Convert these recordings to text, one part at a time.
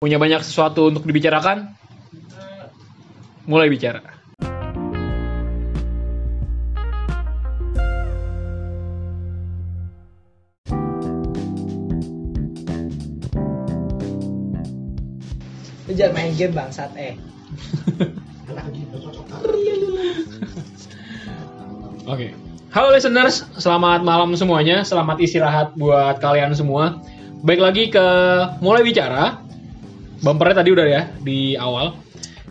Punya banyak sesuatu untuk dibicarakan? Mulai bicara. Lu jangan main game bangsat eh. Oke. Halo listeners, selamat malam semuanya. Selamat istirahat buat kalian semua. Baik lagi ke mulai bicara. Bumpernya tadi udah ya di awal.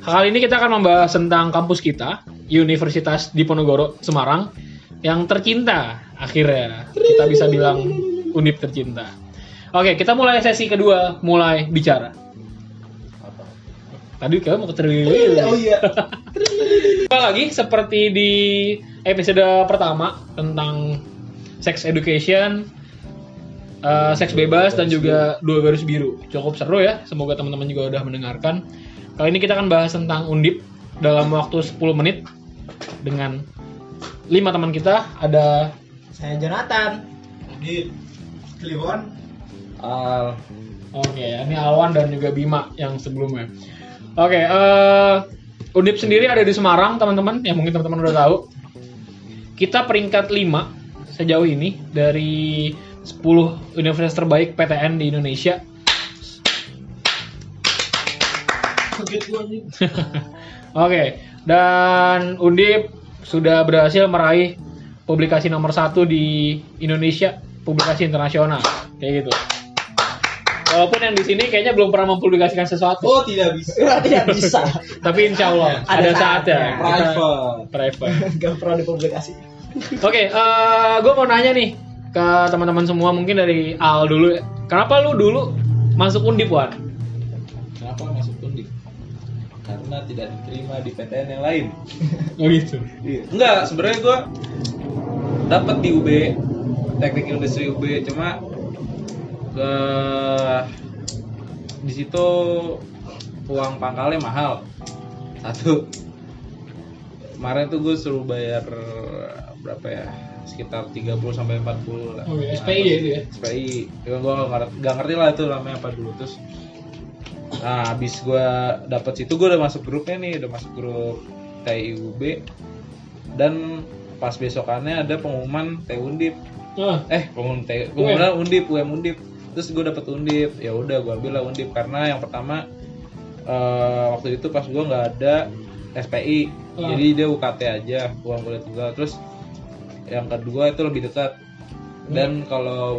Kali ini kita akan membahas tentang kampus kita, Universitas Diponegoro Semarang yang tercinta akhirnya. Kita bisa bilang Undip tercinta. Oke, kita mulai sesi kedua, mulai bicara. Tadi kamu mau keterlili. Oh iya. Kembali lagi seperti di episode pertama tentang sex education, eh, seks bebas dan juga dua garis biru. Cukup seru ya. Semoga teman-teman juga udah mendengarkan. Kali ini kita akan bahas tentang undip dalam waktu 10 menit dengan lima teman kita. Ada Saya Jonathan. di Kliwon Al Oke, ini Alwan dan juga Bima yang sebelumnya. Oke, eh Undip sendiri ada di Semarang, teman-teman, yang mungkin teman-teman udah tahu. Kita peringkat 5 sejauh ini dari 10 universitas terbaik PTN di Indonesia. Oke, dan Undip sudah berhasil meraih publikasi nomor satu di Indonesia, publikasi internasional, kayak gitu. Walaupun yang di sini kayaknya belum pernah mempublikasikan sesuatu. oh tidak bisa tidak bisa. Tapi insya Allah ada, Ada saatnya. saatnya. Private Private. Gak pernah dipublikasi. Oke, gue mau nanya nih ke teman-teman semua mungkin dari Al dulu. ya. Kenapa lu dulu masuk Undip Wan? kenapa masuk undip karena tidak diterima di PTN yang lain Oh gitu. enggak sebenarnya gua dapat di UB teknik industri UB cuma ke di situ uang pangkalnya mahal satu kemarin tuh gue suruh bayar berapa ya sekitar 30 sampai 40 lah. Oh, iya. SPI ya itu ya? SPI. Ya, gue gak ngerti, gak ngerti lah itu namanya apa dulu terus. Nah, habis gue dapet situ gue udah masuk grupnya nih, udah masuk grup TIUB dan pas besokannya ada pengumuman T Undip. Ah, Eh, pengumuman T, pengumuman Undip, UM Undip. Terus gue dapet Undip. Ya udah gue ambil lah Undip karena yang pertama eh, waktu itu pas gue nggak ada SPI. Ah. Jadi dia UKT aja, uang kuliah tunggal. Terus yang kedua itu lebih dekat. Dan kalau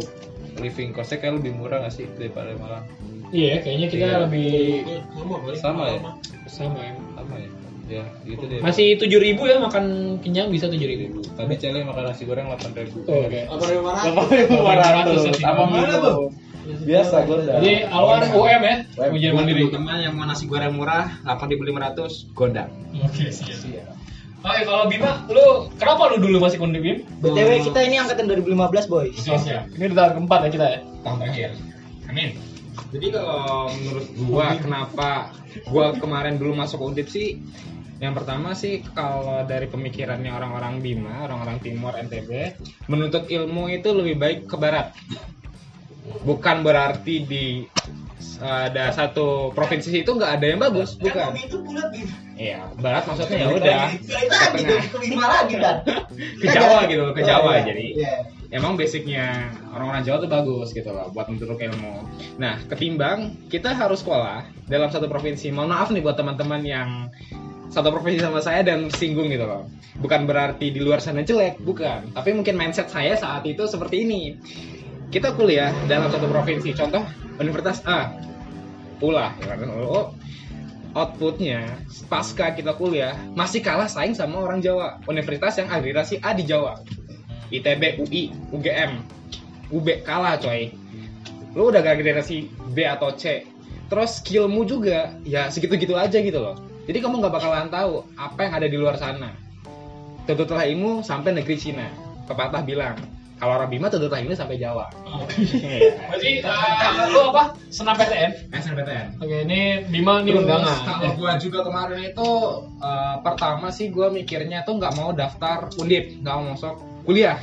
living costnya kayak lebih murah nggak sih daripada Malang? iya, kayaknya kita Iya. lebih sama Sama ya? sama ya. Sama ya? Ya, gitu deh. Masih 7000 ya makan kenyang bisa 7000. Tadi Cele makan nasi goreng 8000 Oh, Oke. apa dari mana Apa Mana tuh? Biasa gue Jadi Alwan UM ya, ujian mandiri. teman yang mau nasi goreng murah 8.500 gondang Oke, siap. Oke, kalau Bima, lu kenapa lu dulu masih Undip Bim? BTW kita ini angkatan 2015, boy. Siap. Ini udah tahun keempat ya kita ya. tahun terakhir amin jadi kalau menurut gua kenapa gua kemarin dulu masuk undip sih yang pertama sih kalau dari pemikirannya orang-orang Bima, orang-orang Timur NTB, menuntut ilmu itu lebih baik ke barat. Bukan berarti di ada satu provinsi itu nggak ada yang bagus, bukan. itu bulat gitu. Iya, barat maksudnya ya udah Kali ke tadi tengah, kelima lagi kan. ke Jawa gitu, ke Jawa Iya, jadi iya. emang basicnya orang-orang Jawa tuh bagus gitu loh buat menuntut ilmu. Nah, ketimbang kita harus sekolah dalam satu provinsi. Mohon maaf nih buat teman-teman yang satu provinsi sama saya dan singgung gitu loh. Bukan berarti di luar sana jelek, bukan. Tapi mungkin mindset saya saat itu seperti ini. Kita kuliah dalam satu provinsi. Contoh Universitas A, Pula, ya outputnya pasca kita kuliah masih kalah saing sama orang Jawa. Universitas yang agregasi A di Jawa. ITB, UI, UGM, UB kalah coy. Lu udah gak generasi B atau C. Terus skillmu juga ya segitu-gitu aja gitu loh. Jadi kamu nggak bakalan tahu apa yang ada di luar sana. Tuntutlah ilmu sampai negeri Cina pepatah bilang kalau orang Bima tuntutlah ilmu sampai Jawa Berarti uh, lu apa? Senam PTN. SNPTN Oke, ini Bima ini Terus undangan. kalau gua juga kemarin itu eh, pertama sih gua mikirnya tuh nggak mau daftar undip, nggak mau masuk kuliah.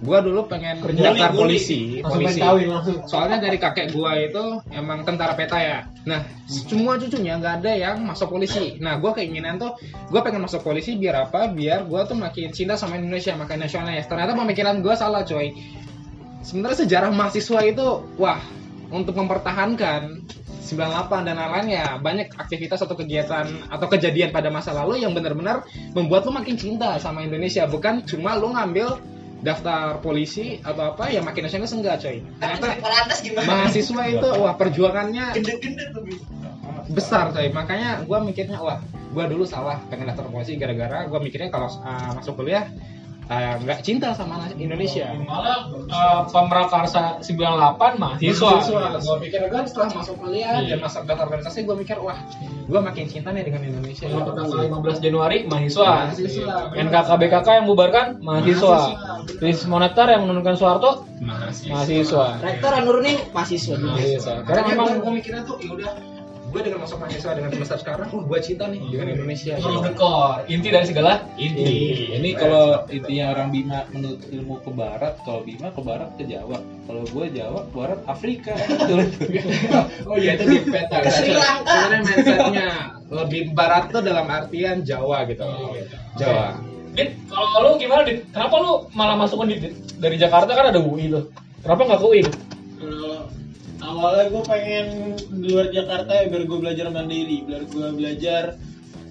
Gua dulu pengen Kerja daftar polisi, Langsung polisi. main kawin langsung. Soalnya dari kakek gua itu emang tentara peta ya. Nah, semua cucunya nggak ada yang masuk polisi. Nah, gua keinginan tuh, gua pengen masuk polisi biar apa? Biar gua tuh makin cinta sama Indonesia, makin nasionalis. Ternyata pemikiran gua salah, coy. Sebenarnya sejarah mahasiswa itu, wah, untuk mempertahankan 98 dan lain-lain ya banyak aktivitas atau kegiatan atau kejadian pada masa lalu yang benar-benar membuat lu makin cinta sama Indonesia bukan cuma lu ngambil daftar polisi atau apa ya makin nasionalis enggak coy. Ternyata mahasiswa itu wah perjuangannya lebih. besar coy. Makanya gua mikirnya wah gua dulu salah pengen daftar polisi gara-gara gua mikirnya kalau uh, masuk kuliah uh, nggak cinta sama Indonesia Malah eh, pemrakarsa 98 mahasiswa. Gua pikir kan setelah masuk kuliah Iya. dan masuk daftar organisasi gua mikir wah gua makin cinta nih dengan Indonesia Kalau tanggal 15 Januari mahasiswa. Mahasiswa. NKK BKK yang bubarkan mahasiswa. Krisis moneter yang menurunkan Soeharto mahasiswa. Rektor yang nurunin mahasiswa. Mahasiswa. Karena memang gue mikirnya tuh ya udah gue dengan masuk mahasiswa dengan semester sekarang, wah gue cinta nih dengan Indonesia. Harus dekor. Inti dari segala Inti. Ini kalau intinya orang Bima menurut ilmu ke barat, kalau Bima ke barat ke Jawa. Kalau gue Jawa ke barat Afrika. Oh iya itu di peta. Sebenarnya mindsetnya lebih barat tuh dalam artian Jawa gitu. Jawa. Dit, kalau lu gimana Dit? Kenapa lu malah masuk Undip Dit? Dari Jakarta kan ada UI tuh. Kenapa nggak ke UI? Awalnya gue pengen di luar Jakarta ya biar gue belajar mandiri, biar gue belajar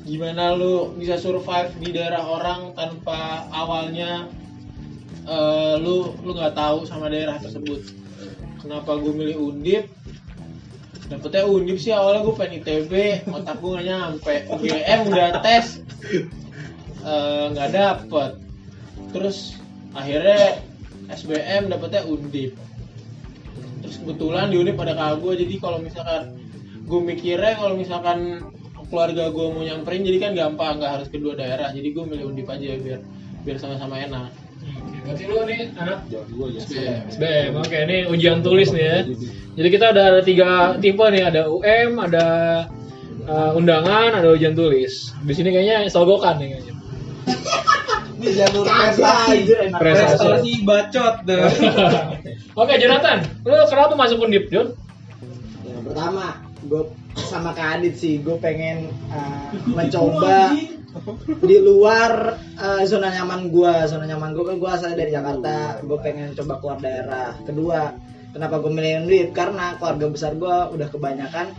gimana lu bisa survive di daerah orang tanpa awalnya eh, lu lu nggak tahu sama daerah tersebut. Kenapa gue milih Undip? Dapetnya Undip sih awalnya gue pengen ITB, otak gue nggak nyampe. UGM udah tes, eh, nggak dapet. Terus akhirnya SBM dapetnya Undip terus kebetulan di Undip ada kakak gue jadi kalau misalkan gue mikirnya kalau misalkan keluarga gue mau nyamperin jadi kan gampang nggak harus kedua daerah jadi gue milih Undip aja biar biar sama-sama enak Berarti lu nih anak ya. SBM. Oke, ini ujian tulis nih ya. Jadi kita ada, ada tiga tipe nih, ada UM, ada uh, undangan, ada ujian tulis. Di sini kayaknya sogokan nih kayaknya. Ini jalur prestasi. Prestasi. bacot dah Oke, Jonathan, lu kenapa masuk Undip, Jon? Yang pertama, gue sama Kak Adit sih, gue pengen uh, mencoba di luar uh, zona nyaman gue. Zona nyaman gue kan gue asalnya dari Jakarta, gue pengen coba keluar daerah. Kedua, kenapa gue milih Undip? Karena keluarga besar gue udah kebanyakan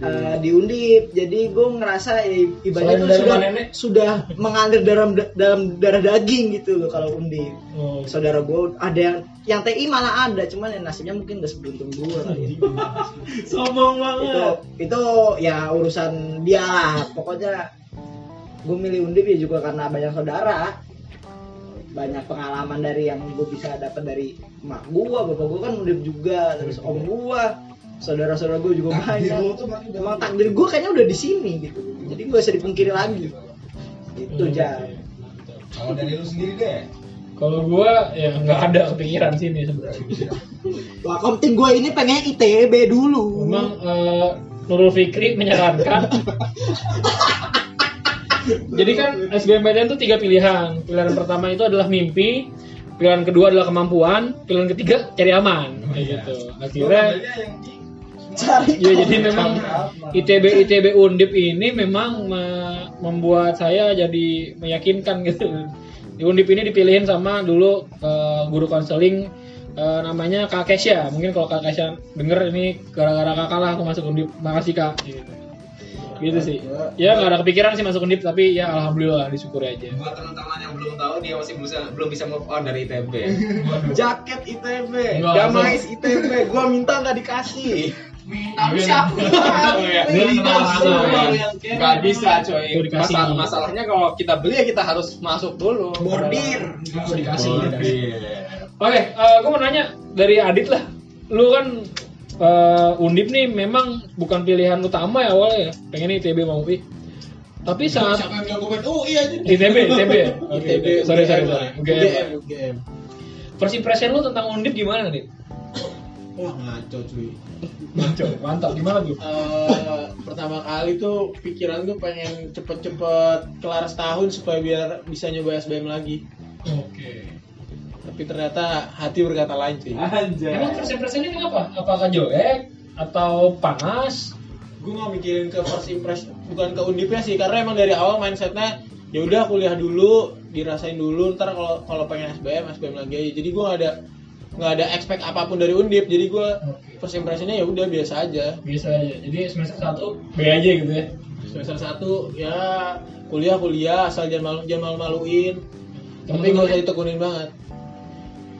uh, di Undip, jadi gue ngerasa ya, tuh dari sudah nenek? sudah mengalir dalam dalam darah daging gitu loh kalau Undip. Oh, saudara gue ada yang yang TI malah ada cuman ya nasibnya mungkin gak seberuntung gue kali ya. sombong itu banget. Itu ya urusan dia lah. Pokoknya gue milih undip ya juga karena banyak saudara. Banyak pengalaman dari yang gue bisa dapat dari emak gue bapak gue kan undip juga terus om gue saudara-saudara gue juga banyak emang takdir gue kayaknya udah di sini gitu jadi gue bisa dipungkiri lagi itu Hmm. aja kalau dari lu sendiri deh Kalau gua ya nggak ada kepikiran sini sebenarnya. Wah, penting gue ini pengen ITB dulu. Memang eh, Nurul Fikri menyarankan. Jadi kan SBMPTN itu tiga pilihan. Pilihan pertama itu adalah mimpi, pilihan kedua adalah kemampuan, pilihan ketiga cari aman. Kayak gitu. Akhirnya Cari. ya jadi memang ITB ITB Undip ini memang me- membuat saya jadi meyakinkan gitu. Di Undip ini dipilihin sama dulu eh, guru konseling eh, namanya Kak Kesya. Mungkin kalau Kak Kesya denger ini gara-gara kakak lah aku masuk Undip. Makasih Kak. Gitu. Gitu sih. Ya nggak ada kepikiran sih masuk Undip tapi ya alhamdulillah disyukuri aja. Buat teman-teman yang belum tahu dia masih bisa belum bisa move on dari ITB. Jaket ITB, gamais ITB, gua minta nggak dikasih. Minta siapa? Beli langsung. Gak bisa coy. Itu dikasih. Masalah, masalahnya kalau kita beli ya kita harus masuk dulu. Bordir. Dikasih. Oke, eh, gue mau nanya dari Adit lah. Lu kan eh, Undip nih memang bukan pilihan utama ya awalnya ya. Pengen ITB mau UI. Tapi saat siapa yang bilang gue pengen oh iya aja ITB, ITB ya? Oke, ITB, sorry, sorry, sorry. UGM, UGM. First impression lu tentang Undip gimana nih? Wah ngaco cuy. Mantap, mantap. Gimana tuh? Eh, pertama kali tuh pikiran tuh pengen cepet-cepet kelar setahun supaya biar bisa nyoba SBM lagi. Oke. Tapi tapi ternyata hati berkata lain cuy Anjay. Emang first impression ini kenapa? Apakah jelek atau panas? gue nggak mikirin ke first impression bukan ke undipnya sih karena emang dari awal mindsetnya ya udah kuliah dulu dirasain dulu ntar kalau kalau pengen SBM SBM lagi aja jadi gue nggak ada nggak ada expect apa pun dari undip. Jadi gue first impressionnya ya udah biasa aja. Biasa aja. Jadi semester 1 B aja gitu ya. semester satu ya kuliah kuliah asal jangan malu jangan malu maluin tapi gak usah ditekunin banget.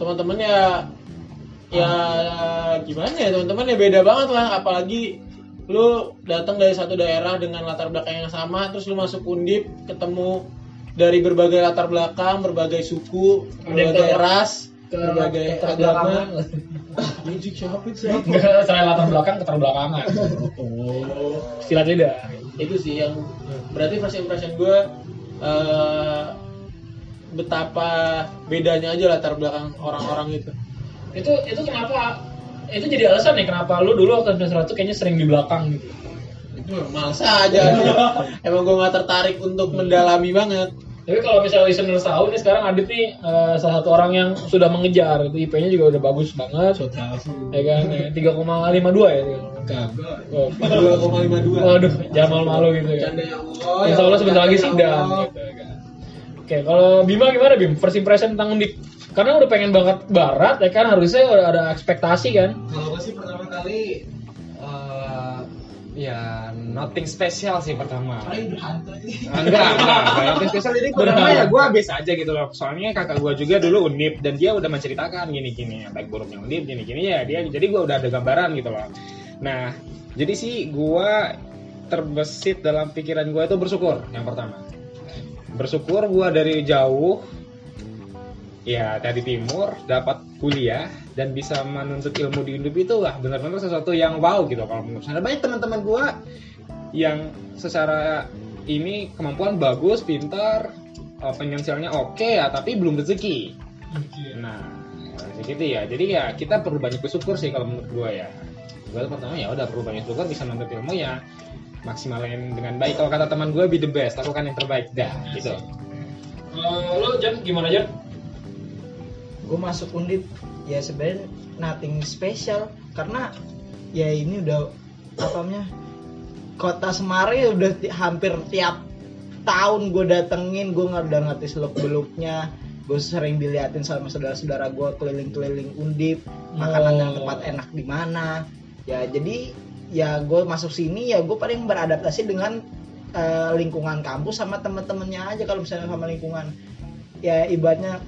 Teman-teman ya ya gimana ya teman-teman ya beda banget lah. Apalagi lu datang dari satu daerah dengan latar belakang yang sama terus lu masuk undip ketemu dari berbagai latar belakang berbagai suku berbagai ras berbagai agama Music siapa sih Enggak, selain latar belakang keterbelakangan. Oh. Silat lidah. itu sih yang berarti first impression gue eh, betapa bedanya aja latar belakang orang-orang itu Itu itu kenapa itu jadi alasan nih kenapa lu dulu waktu semester 1 kayaknya sering di belakang gitu. itu males aja emang gue nggak tertarik untuk mendalami banget Tapi kalau misalnya listener tahu nih sekarang Adit nih eh, salah satu orang yang sudah mengejar itu IP-nya juga udah bagus banget. Ya kan, ya, 3,52 ya. kagak Oh, dua koma lima dua Waduh, jangan malu-malu gitu ya. Canda ya Allah Insya Allah sebentar lagi sidang. Gitu, ya kan. Oke, kalau Bima gimana Bim? First impression tentang Undip? Karena udah pengen banget barat ya kan harusnya udah ada ekspektasi kan. Kalau gue sih pertama kali eh, ya nothing spesial sih pertama. Ini. enggak, enggak, nothing spesial jadi pertama ya gue biasa aja gitu loh. Soalnya kakak gue juga dulu undip dan dia udah menceritakan gini-gini baik buruknya undip gini-gini ya dia jadi gue udah ada gambaran gitu loh. Nah jadi sih gue terbesit dalam pikiran gue itu bersyukur yang pertama. Bersyukur gue dari jauh ya dari timur dapat kuliah dan bisa menuntut ilmu di Undip itu lah. Benar-benar sesuatu yang wow gitu kalau menurut saya. Banyak teman-teman gua yang secara ini kemampuan bagus pintar eh, finansialnya oke ya tapi belum rezeki. Nah rezeki itu ya. Jadi ya kita perlu banyak bersyukur sih kalau menurut gua ya. Gua tuh pertama ya udah perlu banyak bersyukur bisa menuntut ilmu ya maksimalin dengan baik. Kalau kata teman gue be the best. Lakukan yang terbaik dah gitu. Kalau lo Jan gimana Jan? gue masuk undip ya sebenarnya nothing special karena ya ini udah apa namanya kota Semarang ya udah ti- hampir tiap tahun gue datengin gue nggak udah ngerti seluk beluknya gue sering diliatin sama saudara-saudara gue keliling-keliling undip makanan yang Oh. tempat enak di mana ya jadi ya gue masuk sini ya gue paling beradaptasi dengan eh, lingkungan kampus sama temen-temennya aja kalau misalnya sama lingkungan ya ibaratnya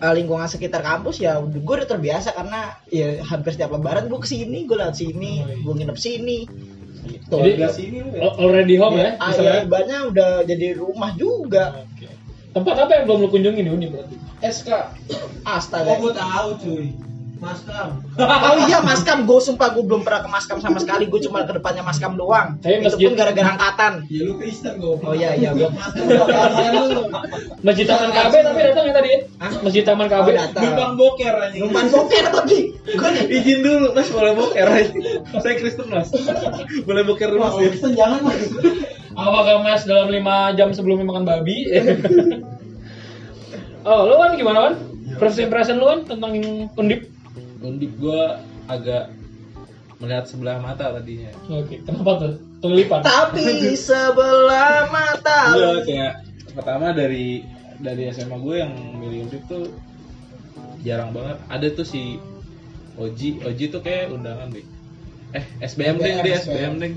eh, lingkungan sekitar kampus ya gue udah terbiasa karena ya hampir setiap lebaran gue ke sini gue lewat sini gue nginep sini gitu Jadi sini lu al- already home ya? ah, ya istilahnya? ibaratnya udah jadi rumah juga Oke. Tempat apa yang belum lo kunjungi nih Undip berarti? SK. astaga gue tahu cuy maskam oh iya maskam gue sumpah gue belum pernah ke maskam sama sekali gue cuma ke depannya maskam doang Tapi itu masjid- pun gara-gara angkatan ya lu Kristen gue oh iya iya gue Masjid Taman KB tapi datang ya tadi ya? Masjid Taman KB. Oh, datang. numpang boker aja numpang boker tapi gue Izin dulu, Mas boleh boker aja. Saya Kristen, Mas. boleh boker dulu, Mas. ya? Kristen jangan mas Apakah mas dalam 5 jam sebelumnya makan babi? oh, lu kan gimana kan? First impression lu kan tentang Undip? Undip gua agak melihat sebelah mata tadinya. Oke, kenapa tuh? Tulipan. tapi sebelah mata Iya, kayak pertama dari dari SMA gue yang milih Undip tuh jarang banget. Ada tuh si Oji, Oji tuh kayak undangan deh. Eh, SBM deh dia SBM deh.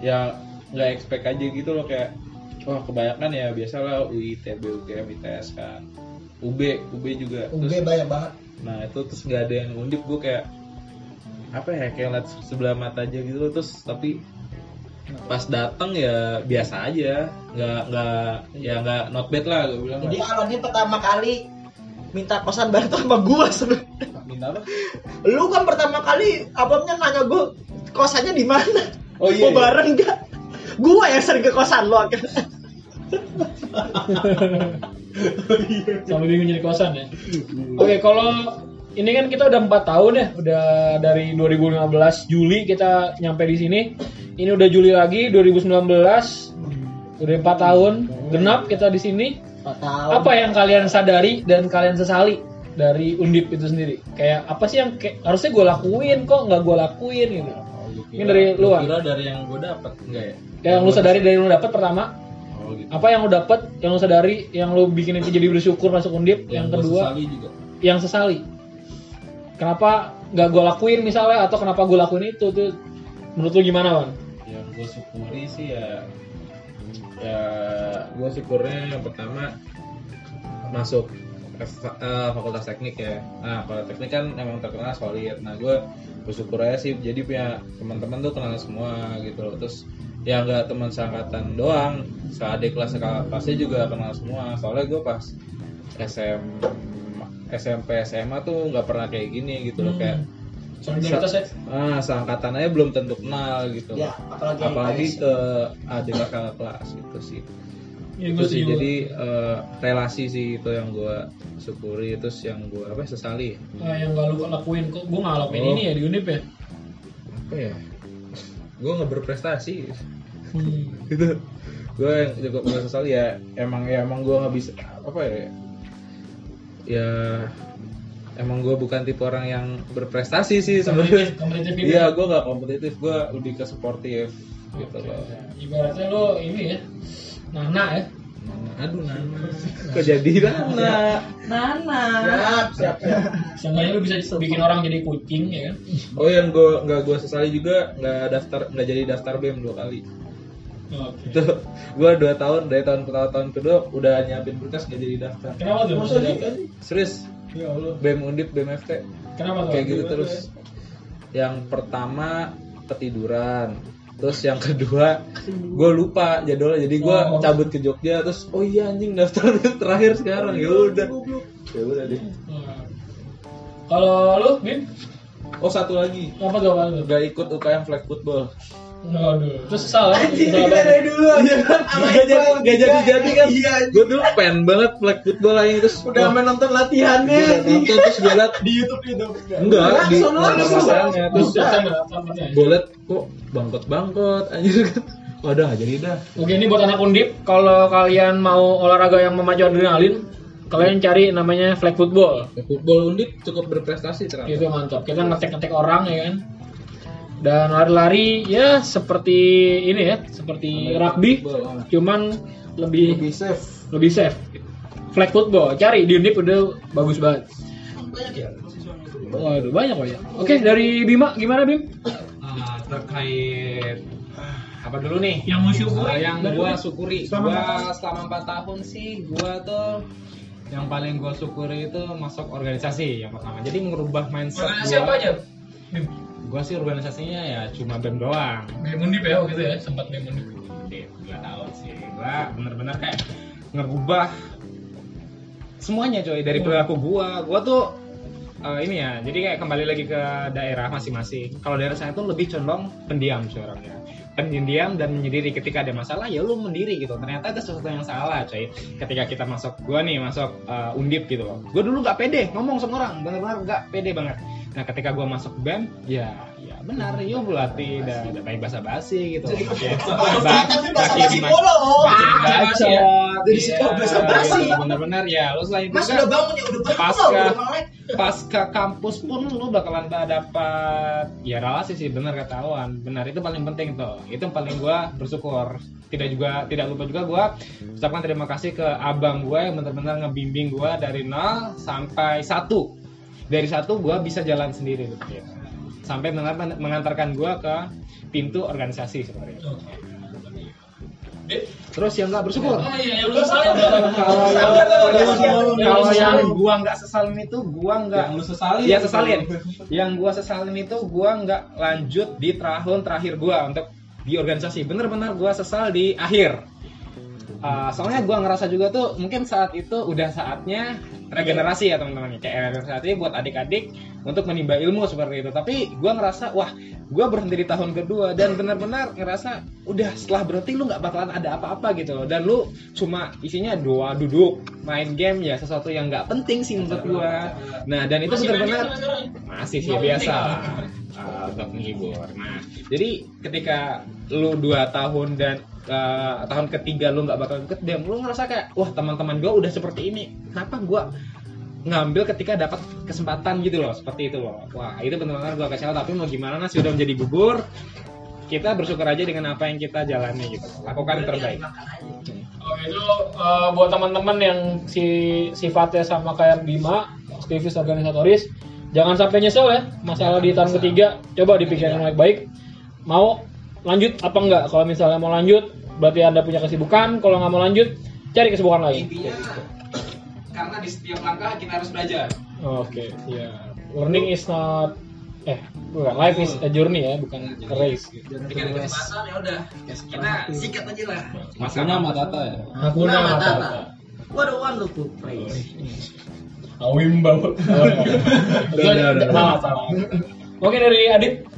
Ya nggak expect aja gitu loh kayak wah kebanyakan ya biasalah UI, TB, UGM, ITS kan. UB, UB juga. UB Terus- banyak banget Nah itu terus nggak ada yang undip gue kayak apa ya kayak liat sebelah mata aja gitu. Terus tapi pas datang ya biasa aja. Nggak nggak ya nggak not bad lah gue bilang jadi kalau ini pertama kali minta kosan bareng sama gue sebenarnya minta apa? Lu kan pertama kali abangnya nanya gue kosannya di mana? Oh, iya, mau iya. bareng nggak? Gue yang sering ke kosan lo akhirnya Sampai bingung jadi kosan ya. Oke, kalau ini kan kita udah empat tahun ya, udah dari 2015 Juli kita nyampe di sini. Ini udah Juli lagi 2019, udah empat tahun genap kita di sini. Apa yang kalian sadari dan kalian sesali dari undip itu sendiri kayak apa sih yang kayak, harusnya gue lakuin kok nggak gue lakuin gitu Ini dari Lu luar. kira dari yang gue dapat enggak ya? yang lu sadari dari lu dapet pertama Oh gitu. apa yang lu dapet yang lu sadari yang lu bikin itu jadi bersyukur masuk undip yang, gua kedua sesali juga. yang sesali. Kenapa nggak gue lakuin misalnya atau kenapa gue lakuin itu tuh menurut lu gimana bang yang gue syukuri sih ya ya gue syukurnya yang pertama masuk ke- eh, fakultas teknik ya. Nah kalau teknik kan emang terkenal solid. Nah gue bersyukur aja sih jadi punya teman-teman tuh kenal semua gitu loh. Terus ya nggak teman seangkatan doang. Seadik kelas kelasnya juga kenal semua. Soalnya gue pas SM SMP SMA tuh nggak pernah kayak gini gitu loh kayak solidaritas ya? ah seangkatan aja belum tentu kenal gitu. Ya, apalagi apalagi ke adik kakak kelas gitu sih. Ya, itu sih jadi eh, relasi sih itu yang gue syukuri terus yang gue apa sesali. Ah, yang gak lu lakuin kok gue gak lakuin Oh. ini ya di undip ya? Apa ya gue nggak berprestasi. Hmm. gitu. Gue yang juga gue sesali ya emang ya emang gue nggak bisa apa ya? Ya emang gue bukan tipe orang yang berprestasi sih sebenarnya. Iya gue nggak kompetitif gue lebih ke sportif gitu loh. ibaratnya lo ini ya Nana ya aduh nana kejadian nana Nana. Siap, siap, siap. Seenggaknya lu bisa bikin orang jadi kucing ya kan oh yang gue nggak gue sesali juga nggak daftar nggak jadi daftar bem dua kali Oke. itu gue dua tahun dari tahun pertama tahun kedua udah nyiapin berkas nggak jadi daftar Kenapa tuh? Masa serius Ya Allah. bem undip bem ft Kenapa tuh? kayak gitu terus yang pertama ketiduran terus yang kedua gue lupa jadwalnya jadi gue Oh. cabut ke Jogja terus oh iya anjing daftar terakhir sekarang ya udah ya udah deh. Kalau lu, Bim? oh satu lagi Apa tuh? gak ikut UKM flag football Aduh. Terus kita banget. dari dulu. Sama gak jadi gak jadi jadi kan Iya, gue dulu pengen banget flag football aja terus udah sampai nonton latihannya. nonton terus gue liat di YouTube YouTube. enggak di masalahnya Terus gue liat kok bangkot bangkot anjir kan wadah jadi dah Oke ini buat anak undip, kalau kalian mau olahraga yang memacu adrenalin, kalian cari namanya flag football. Ya, football undip cukup berprestasi ternyata Itu mantap. Kita ngetek-ngetek orang ya kan. Dan lari-lari ya seperti ini ya, seperti rugby, Football, ah. cuman lebih lebih safe lebih safe. Flag football, cari di undip udah bagus banget. Waduh banyak banyak. Oke dari Bima gimana Bim? Ah, terkait apa dulu nih? Yang mau syukuri? Ah, yang gua syukuri, Selama gua empat selama 4 tahun sih gua tuh yang paling gua syukuri itu masuk organisasi yang pertama. Jadi merubah mindset Organisasi gua. apa aja? Bim. Gua sih organisasinya ya cuma BEM doang. Bim undip ya gitu ya, sempat Bim undip. Dua tahun sih. Gua bener-bener kayak ngerubah semuanya coy dari perilaku gua. Gua tuh eh, ini ya, jadi kayak kembali lagi ke daerah masing-masing. Kalau daerah saya tuh lebih condong pendiam coy orangnya. Pendiam dan menyendiri ketika ada masalah ya lu mendiri gitu. Ternyata itu sesuatu yang salah coy. Ketika kita masuk gua nih masuk eh, undip gitu loh. Gua dulu nggak pede ngomong sama orang, bener-bener nggak pede banget. Nah ketika gua masuk BEM, ya ya benar, yuk berlatih dan dan baik bahasa basi gitu. Makin baca. Jadi suka bahasa basi. Bener-bener ya, lu selain Mas udah bangun ya udah. Pasca. udah melek. pas ke kampus pun lu bakalan dapat ya relasi sih bener kata Awan benar itu paling penting tuh itu yang paling gua bersyukur tidak juga tidak lupa juga gua ucapkan terima kasih ke abang gua yang benar-benar ngebimbing gua dari nol sampai satu dari satu gua bisa jalan sendiri. Gitu. sampai mengantar- mengantarkan gua ke pintu organisasi seperti itu terus yang nggak bersyukur. Oh iya, kalau yang kalau yang gua nggak sesalin itu gua nggak yang lu sesali Iya sesalin. Yang gua sesalin itu gua nggak lanjut di tahun terakhir gua untuk di organisasi. Bener-bener gua sesal di akhir. Uh, soalnya gua ngerasa juga tuh mungkin saat itu udah saatnya regenerasi ya teman-teman. Kayak regenerasi buat adik-adik untuk menimba ilmu seperti itu. Tapi gua ngerasa wah gua berhenti di tahun kedua dan benar-benar ngerasa udah setelah berhenti lu nggak bakalan ada apa-apa gitu loh. Dan lu cuma isinya doa duduk main game ya sesuatu yang nggak penting sih menurut gua. Nah dan itu benar-benar masih sih biasa. Uh, untuk menghibur. Nah, jadi ketika lu dua tahun dan uh, tahun ketiga lu nggak bakal ikut dem, lu ngerasa kayak wah teman-teman gua udah seperti ini, kenapa gua ngambil ketika dapat kesempatan? Gitu loh seperti itu loh. Wah itu benar-benar gue kecewa tapi mau gimana nah sudah menjadi gugur. Kita bersyukur aja dengan apa yang kita jalani gitu lakukan yang terbaik. Oke itu eh, buat teman-teman yang si sifatnya sama kayak Bima, aktivis organisatoris, jangan sampai nyesel ya masalah di tahun ketiga. Coba dipikirkan baik-baik. Mau lanjut apa enggak? Kalau misalnya mau lanjut, berarti anda punya kesibukan. Kalau nggak mau lanjut, cari kesibukan lain. intinya karena di setiap langkah kita harus belajar Oke, ya. Learning is not eh bukan life is a journey ya, bukan a race. Gitu. ada kesempatan ya udah kita sikat aja lah Masanya Matata ya. Hakuna Matata. What a wonderful place. Awim bau. Salah, salah. Oke dari Adit,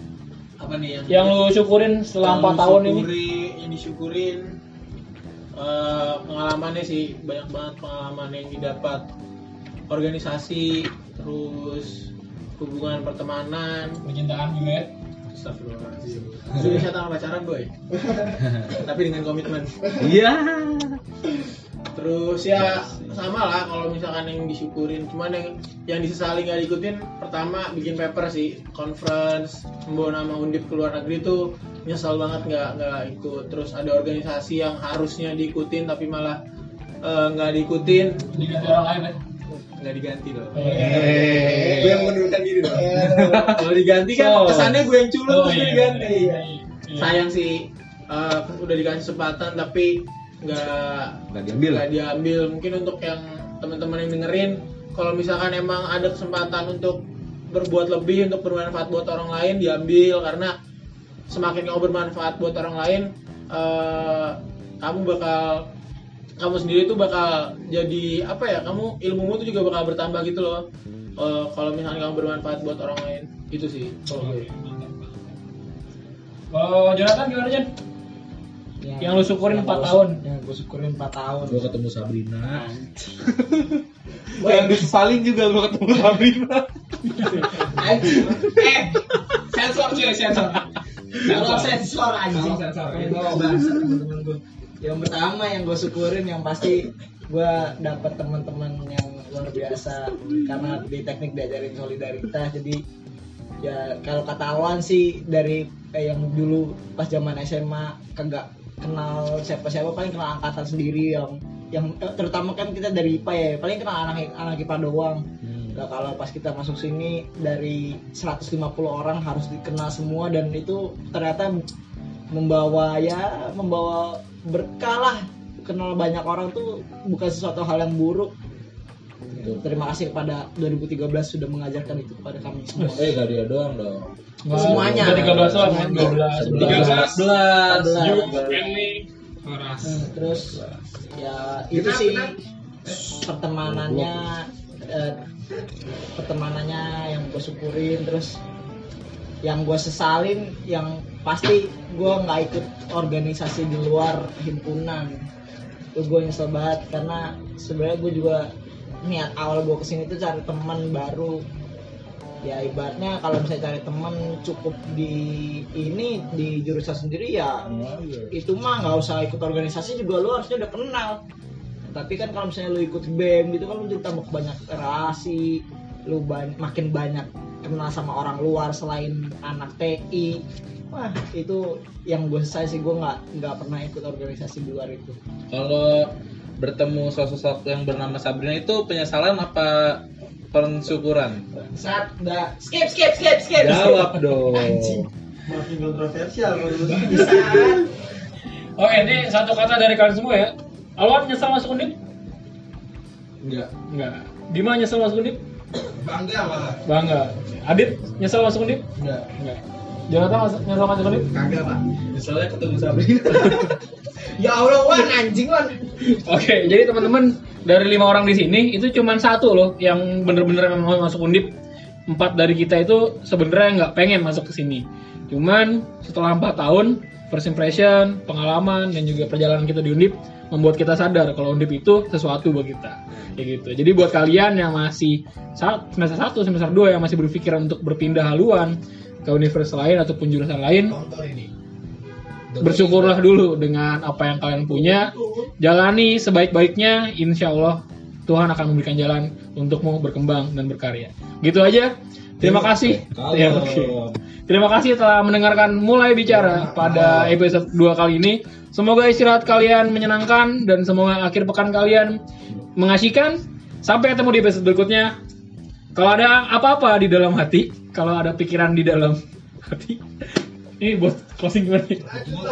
apa nih yang yang lu syukurin setelah 4 tahun ini? yang disyukurin eh, pengalamannya sih banyak banget pengalaman yang didapat organisasi terus hubungan pertemanan Percintaan juga ya. Astagfirullahaladzim Sudah saya tangan pacaran boy Tapi dengan komitmen Iya. Terus ya sama lah kalau misalkan yang disyukurin Cuman yang yang disesali nggak diikutin Pertama bikin paper sih Conference Membawa nama undip ke luar negeri tuh Nyesel banget nggak nggak ikut Terus ada organisasi yang harusnya diikutin Tapi malah eh, nggak diikutin Diganti orang lain ya. nggak diganti loh Eh. Gue yang mengundurkan diri loh Kalau diganti kan So. kesannya gue yang culun Oh, terus gue iya, diganti iya, iya. sayang sih eh, udah dikasih kesempatan tapi nggak Nggak diambil. nggak diambil. Mungkin untuk yang teman-teman yang dengerin kalau misalkan emang ada kesempatan untuk berbuat lebih untuk bermanfaat buat orang lain diambil. Karena semakin kamu bermanfaat buat orang lain eh, kamu bakal kamu sendiri tuh bakal jadi apa ya kamu ilmumu tuh juga bakal bertambah gitu loh. Eh, kalau misalnya kamu bermanfaat buat orang lain. Itu sih kalau gue. Kalau Jonathan gimana Jon? Yang lu syukurin yang 4 gua- tahun. Yang gue syukurin 4 tahun. Gue ketemu Sabrina. yang disesalin juga gue ketemu Sabrina eh sensor cuy sensor Kalau sensor anjing. Sensor, gue. Yang pertama yang gue syukurin yang pasti gue dapet teman-teman yang luar biasa karena di teknik diajarin solidaritas jadi ya kalau kata Awan sih dari eh, yang dulu pas zaman SMA kagak kenal siapa-siapa paling kenal angkatan sendiri yang yang eh, terutama kan kita dari IPA ya paling kenal anak anak IPA doang. Nah, kalau pas kita masuk sini dari 150 orang harus dikenal semua dan itu ternyata membawa ya membawa berkah lah. Kenal banyak orang tuh bukan sesuatu hal yang buruk. Terima kasih kepada 2013 sudah mengajarkan itu kepada kami semua. Eh gak dia doang dong. Semuanya. Udah 13 doang, kan? 12, 11. 14. Kenny, Horas. Hmm, terus ya itu sih pertemanannya eh, pertemanannya yang gue syukurin terus yang gue sesalin yang pasti gue nggak ikut organisasi di luar himpunan itu gue nyesel banget karena sebenarnya gue juga niat awal gue ke sini tuh cari teman baru. Ya ibaratnya kalau misalnya cari teman cukup di ini di jurusan sendiri ya itu mah nggak usah ikut organisasi juga lu harusnya udah kenal. Tapi kan kalau misalnya lu ikut BEM gitu kan lu jadi tambah banyak relasi lu ban- makin banyak kenal sama orang luar selain anak TI wah itu yang gue selesai sih gue nggak nggak pernah ikut organisasi di luar itu. Kalau bertemu sosok yang bernama Sabrina itu penyesalan apa pensyukuran? saat nggak skip skip skip skip Jawab dong. Anjing. makin kontroversial Saat Oke, ini satu kata dari kalian semua ya. Alwan nyesel masuk undip? Enggak. Enggak. Bima nyesel masuk undip? bangga malah Bangga. Adit nyesel masuk undip? Enggak. Enggak. Jonathan mas- nyesel masuk undip? kagak pak Misalnya ketemu Sabrina. ya Allah wan anjing wan Oke, jadi teman-teman dari lima orang di sini itu cuma satu loh yang bener-bener memang mau masuk undip. Empat dari kita itu sebenarnya nggak pengen masuk ke sini. Cuman setelah empat tahun first impression, pengalaman dan juga perjalanan kita di undip membuat kita sadar kalau undip itu sesuatu buat kita. Kayak gitu. Jadi buat kalian yang masih semester 1, semester 2 yang masih berpikir untuk berpindah haluan ke universitas lain ataupun jurusan lain, bersyukurlah dulu dengan apa yang kalian punya jalani sebaik-baiknya insya Allah Tuhan akan memberikan jalan untukmu berkembang dan berkarya. Gitu aja. Terima kasih. Ya, oke. Terima kasih telah mendengarkan mulai bicara pada episode 2 kali ini. Semoga istirahat kalian menyenangkan dan semoga akhir pekan kalian mengasihkan. Sampai ketemu di episode berikutnya. Kalau ada apa-apa di dalam hati, kalau ada pikiran di dalam hati, ini buat closing gimana? nih?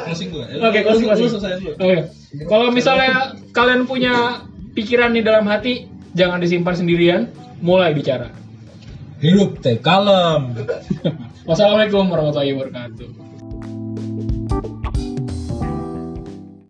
closing gue Oke, closing closing. Oke. Kalau misalnya kalian punya pikiran di dalam hati, jangan disimpan sendirian, mulai bicara. hidup teh kalem Wassalamualaikum warahmatullahi wabarakatuh.